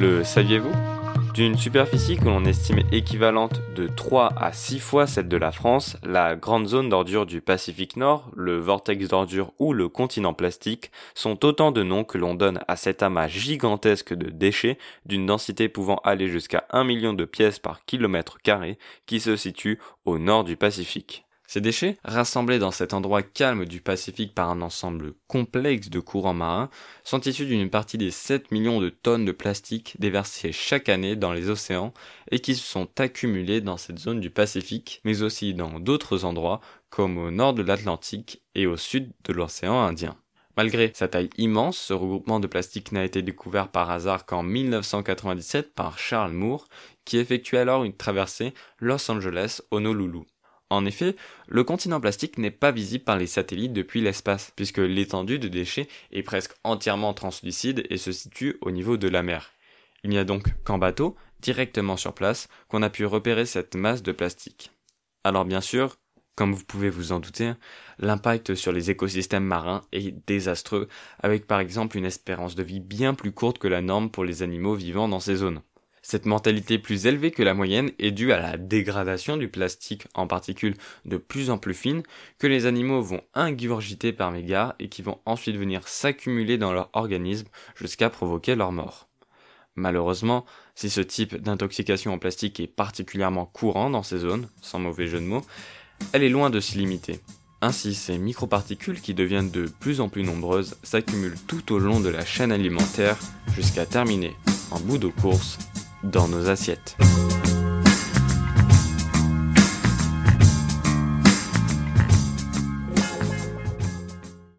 Le saviez-vous? D'une superficie que l'on estime équivalente de 3 à 6 fois celle de la France, la grande zone d'ordure du Pacifique Nord, le vortex d'ordure ou le continent plastique sont autant de noms que l'on donne à cet amas gigantesque de déchets d'une densité pouvant aller jusqu'à 1 million de pièces par kilomètre carré qui se situe au nord du Pacifique. Ces déchets, rassemblés dans cet endroit calme du Pacifique par un ensemble complexe de courants marins, sont issus d'une partie des 7 millions de tonnes de plastique déversées chaque année dans les océans et qui se sont accumulés dans cette zone du Pacifique, mais aussi dans d'autres endroits comme au nord de l'Atlantique et au sud de l'océan Indien. Malgré sa taille immense, ce regroupement de plastique n'a été découvert par hasard qu'en 1997 par Charles Moore, qui effectuait alors une traversée Los Angeles-Honolulu. En effet, le continent plastique n'est pas visible par les satellites depuis l'espace, puisque l'étendue de déchets est presque entièrement translucide et se situe au niveau de la mer. Il n'y a donc qu'en bateau, directement sur place, qu'on a pu repérer cette masse de plastique. Alors bien sûr, comme vous pouvez vous en douter, l'impact sur les écosystèmes marins est désastreux, avec par exemple une espérance de vie bien plus courte que la norme pour les animaux vivant dans ces zones. Cette mentalité plus élevée que la moyenne est due à la dégradation du plastique en particules de plus en plus fines que les animaux vont ingurgiter par mégards et qui vont ensuite venir s'accumuler dans leur organisme jusqu'à provoquer leur mort. Malheureusement, si ce type d'intoxication en plastique est particulièrement courant dans ces zones, sans mauvais jeu de mots, elle est loin de s'y limiter. Ainsi, ces microparticules qui deviennent de plus en plus nombreuses s'accumulent tout au long de la chaîne alimentaire jusqu'à terminer en bout de course dans nos assiettes.